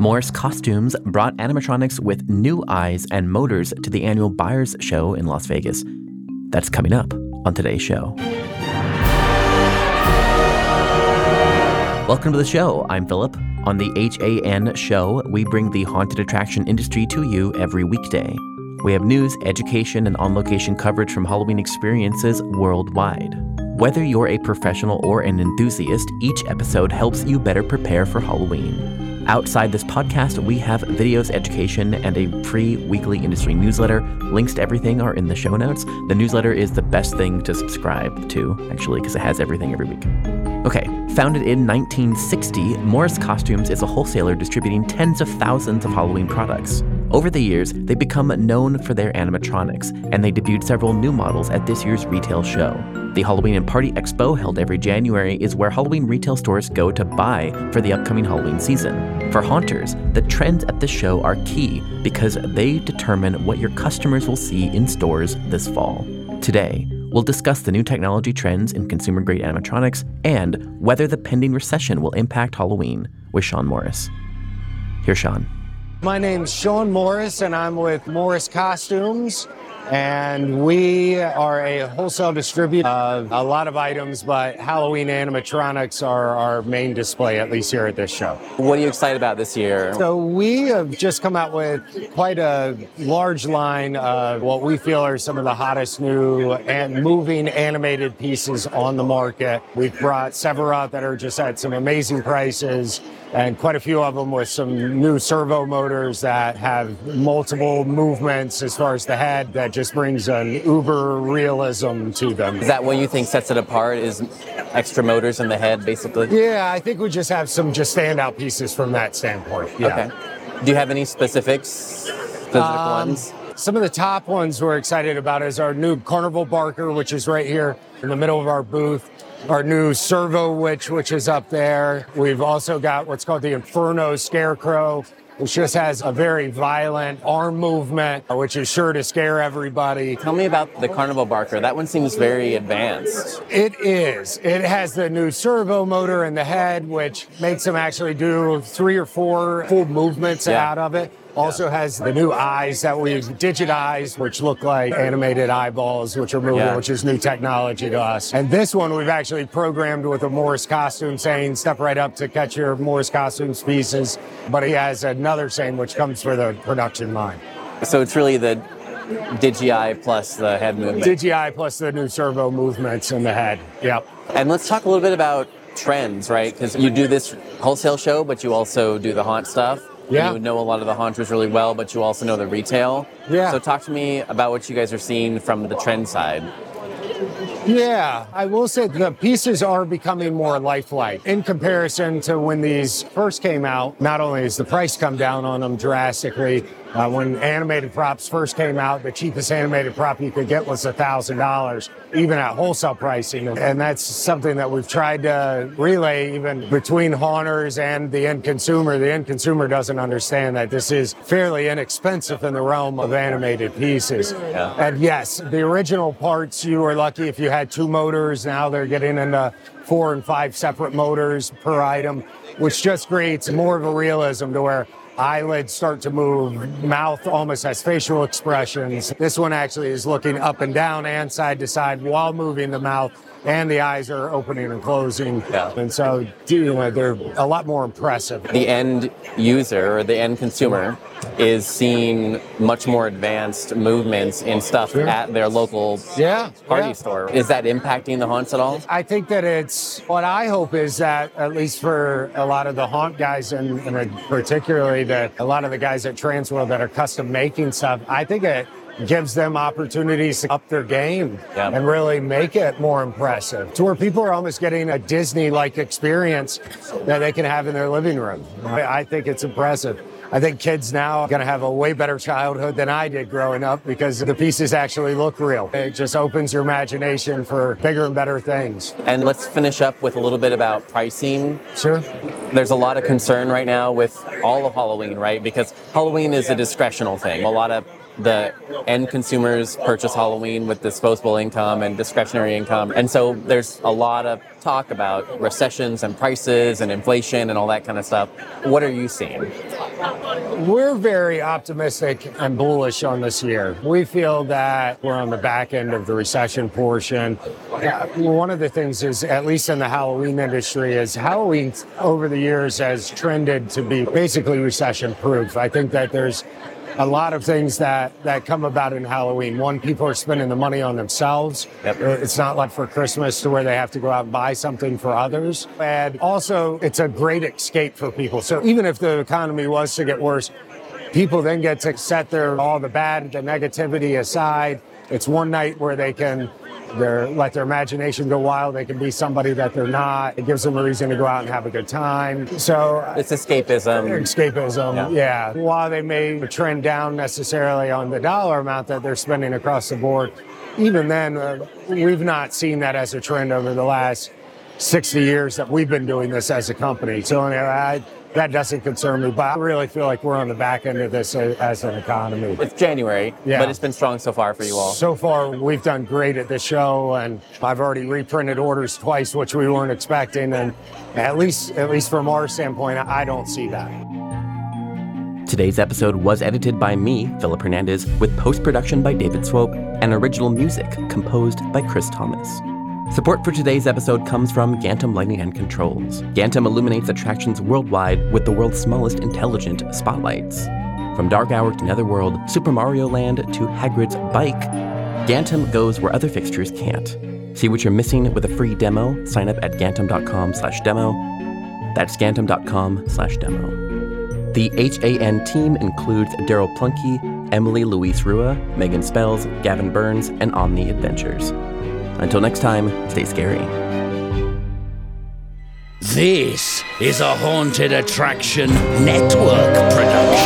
Morris Costumes brought animatronics with new eyes and motors to the annual Buyers Show in Las Vegas. That's coming up on today's show. Welcome to the show. I'm Philip. On the HAN show, we bring the haunted attraction industry to you every weekday. We have news, education, and on location coverage from Halloween experiences worldwide. Whether you're a professional or an enthusiast, each episode helps you better prepare for Halloween. Outside this podcast, we have videos, education, and a free weekly industry newsletter. Links to everything are in the show notes. The newsletter is the best thing to subscribe to, actually, because it has everything every week. Okay, founded in 1960, Morris Costumes is a wholesaler distributing tens of thousands of Halloween products. Over the years, they've become known for their animatronics, and they debuted several new models at this year's retail show. The Halloween and Party Expo, held every January, is where Halloween retail stores go to buy for the upcoming Halloween season. For haunters, the trends at this show are key because they determine what your customers will see in stores this fall. Today, we'll discuss the new technology trends in consumer grade animatronics and whether the pending recession will impact Halloween with Sean Morris. Here's Sean. My name's Sean Morris, and I'm with Morris Costumes. And we are a wholesale distributor of a lot of items, but Halloween animatronics are our main display, at least here at this show. What are you excited about this year? So, we have just come out with quite a large line of what we feel are some of the hottest new and moving animated pieces on the market. We've brought several out that are just at some amazing prices and quite a few of them with some new servo motors that have multiple movements as far as the head that just brings an uber realism to them. Is that what you think sets it apart? Is extra motors in the head, basically? Yeah, I think we just have some just standout pieces from that standpoint. Yeah. Okay. Do you have any specifics? Specific um, ones? Some of the top ones we're excited about is our new Carnival Barker, which is right here in the middle of our booth our new servo witch, which is up there. We've also got what's called the Inferno Scarecrow, which just has a very violent arm movement, which is sure to scare everybody. Tell me about the Carnival Barker. That one seems very advanced. It is. It has the new servo motor in the head, which makes him actually do three or four full movements yeah. out of it. Also has the new eyes that we've digitized, which look like animated eyeballs, which are moving, yeah. which is new technology to us. And this one we've actually programmed with a Morris costume saying, step right up to catch your Morris costumes pieces. But he has another saying which comes for the production line. So it's really the DigiEye plus the head movement. DigiEye plus the new servo movements in the head. Yep. And let's talk a little bit about trends, right? Because you do this wholesale show, but you also do the haunt stuff. Yeah. You know a lot of the haunters really well, but you also know the retail. Yeah. So talk to me about what you guys are seeing from the trend side. Yeah, I will say the pieces are becoming more lifelike in comparison to when these first came out. Not only has the price come down on them drastically, uh, when animated props first came out, the cheapest animated prop you could get was $1,000, even at wholesale pricing. And that's something that we've tried to relay even between haunters and the end consumer. The end consumer doesn't understand that this is fairly inexpensive in the realm of animated pieces. Yeah. And yes, the original parts, you were lucky if you had two motors. Now they're getting into four and five separate motors per item, which just creates more of a realism to where eyelids start to move, mouth almost has facial expressions. This one actually is looking up and down and side to side while moving the mouth and the eyes are opening and closing. Yeah. And so, you know, they're a lot more impressive. The end user or the end consumer is seeing much more advanced movements in stuff sure. at their local yeah, party yeah. store. Is that impacting the haunts at all? I think that it's what I hope is that at least for a lot of the haunt guys and, and particularly that a lot of the guys at Transworld that are custom making stuff, I think it gives them opportunities to up their game and really make it more impressive to where people are almost getting a Disney like experience that they can have in their living room. I think it's impressive. I think kids now are going to have a way better childhood than I did growing up because the pieces actually look real. It just opens your imagination for bigger and better things. And let's finish up with a little bit about pricing. Sure. There's a lot of concern right now with all of Halloween, right? Because Halloween is a discretional thing. A lot of the end consumers purchase Halloween with disposable income and discretionary income. And so there's a lot of talk about recessions and prices and inflation and all that kind of stuff. What are you seeing? We're very optimistic and bullish on this year. We feel that we're on the back end of the recession portion. One of the things is, at least in the Halloween industry, is Halloween over the years has trended to be basically recession proof. I think that there's a lot of things that, that come about in Halloween. One, people are spending the money on themselves. Yep. Uh, it's not like for Christmas to where they have to go out and buy something for others. And also, it's a great escape for people. So even if the economy was to get worse, people then get to set their all the bad, the negativity aside. It's one night where they can they're let their imagination go wild. They can be somebody that they're not. It gives them a reason to go out and have a good time. So it's escapism. Escapism, yeah. yeah. While they may trend down necessarily on the dollar amount that they're spending across the board, even then, uh, we've not seen that as a trend over the last 60 years that we've been doing this as a company. So I, that doesn't concern me. But I really feel like we're on the back end of this as an economy. It's January, yeah. but it's been strong so far for you all. So far, we've done great at the show, and I've already reprinted orders twice, which we weren't expecting. And at least, at least from our standpoint, I don't see that. Today's episode was edited by me, Philip Hernandez, with post production by David Swope and original music composed by Chris Thomas. Support for today's episode comes from Gantom Lighting and Controls. Gantom illuminates attractions worldwide with the world's smallest intelligent spotlights. From Dark Hour to Netherworld, Super Mario Land to Hagrid's Bike, Gantom goes where other fixtures can't. See what you're missing with a free demo. Sign up at gantom.com slash demo. That's gantom.com slash demo. The HAN team includes Daryl Plunkey, Emily Louise Rua, Megan Spells, Gavin Burns, and Omni Adventures. Until next time, stay scary. This is a Haunted Attraction Network production.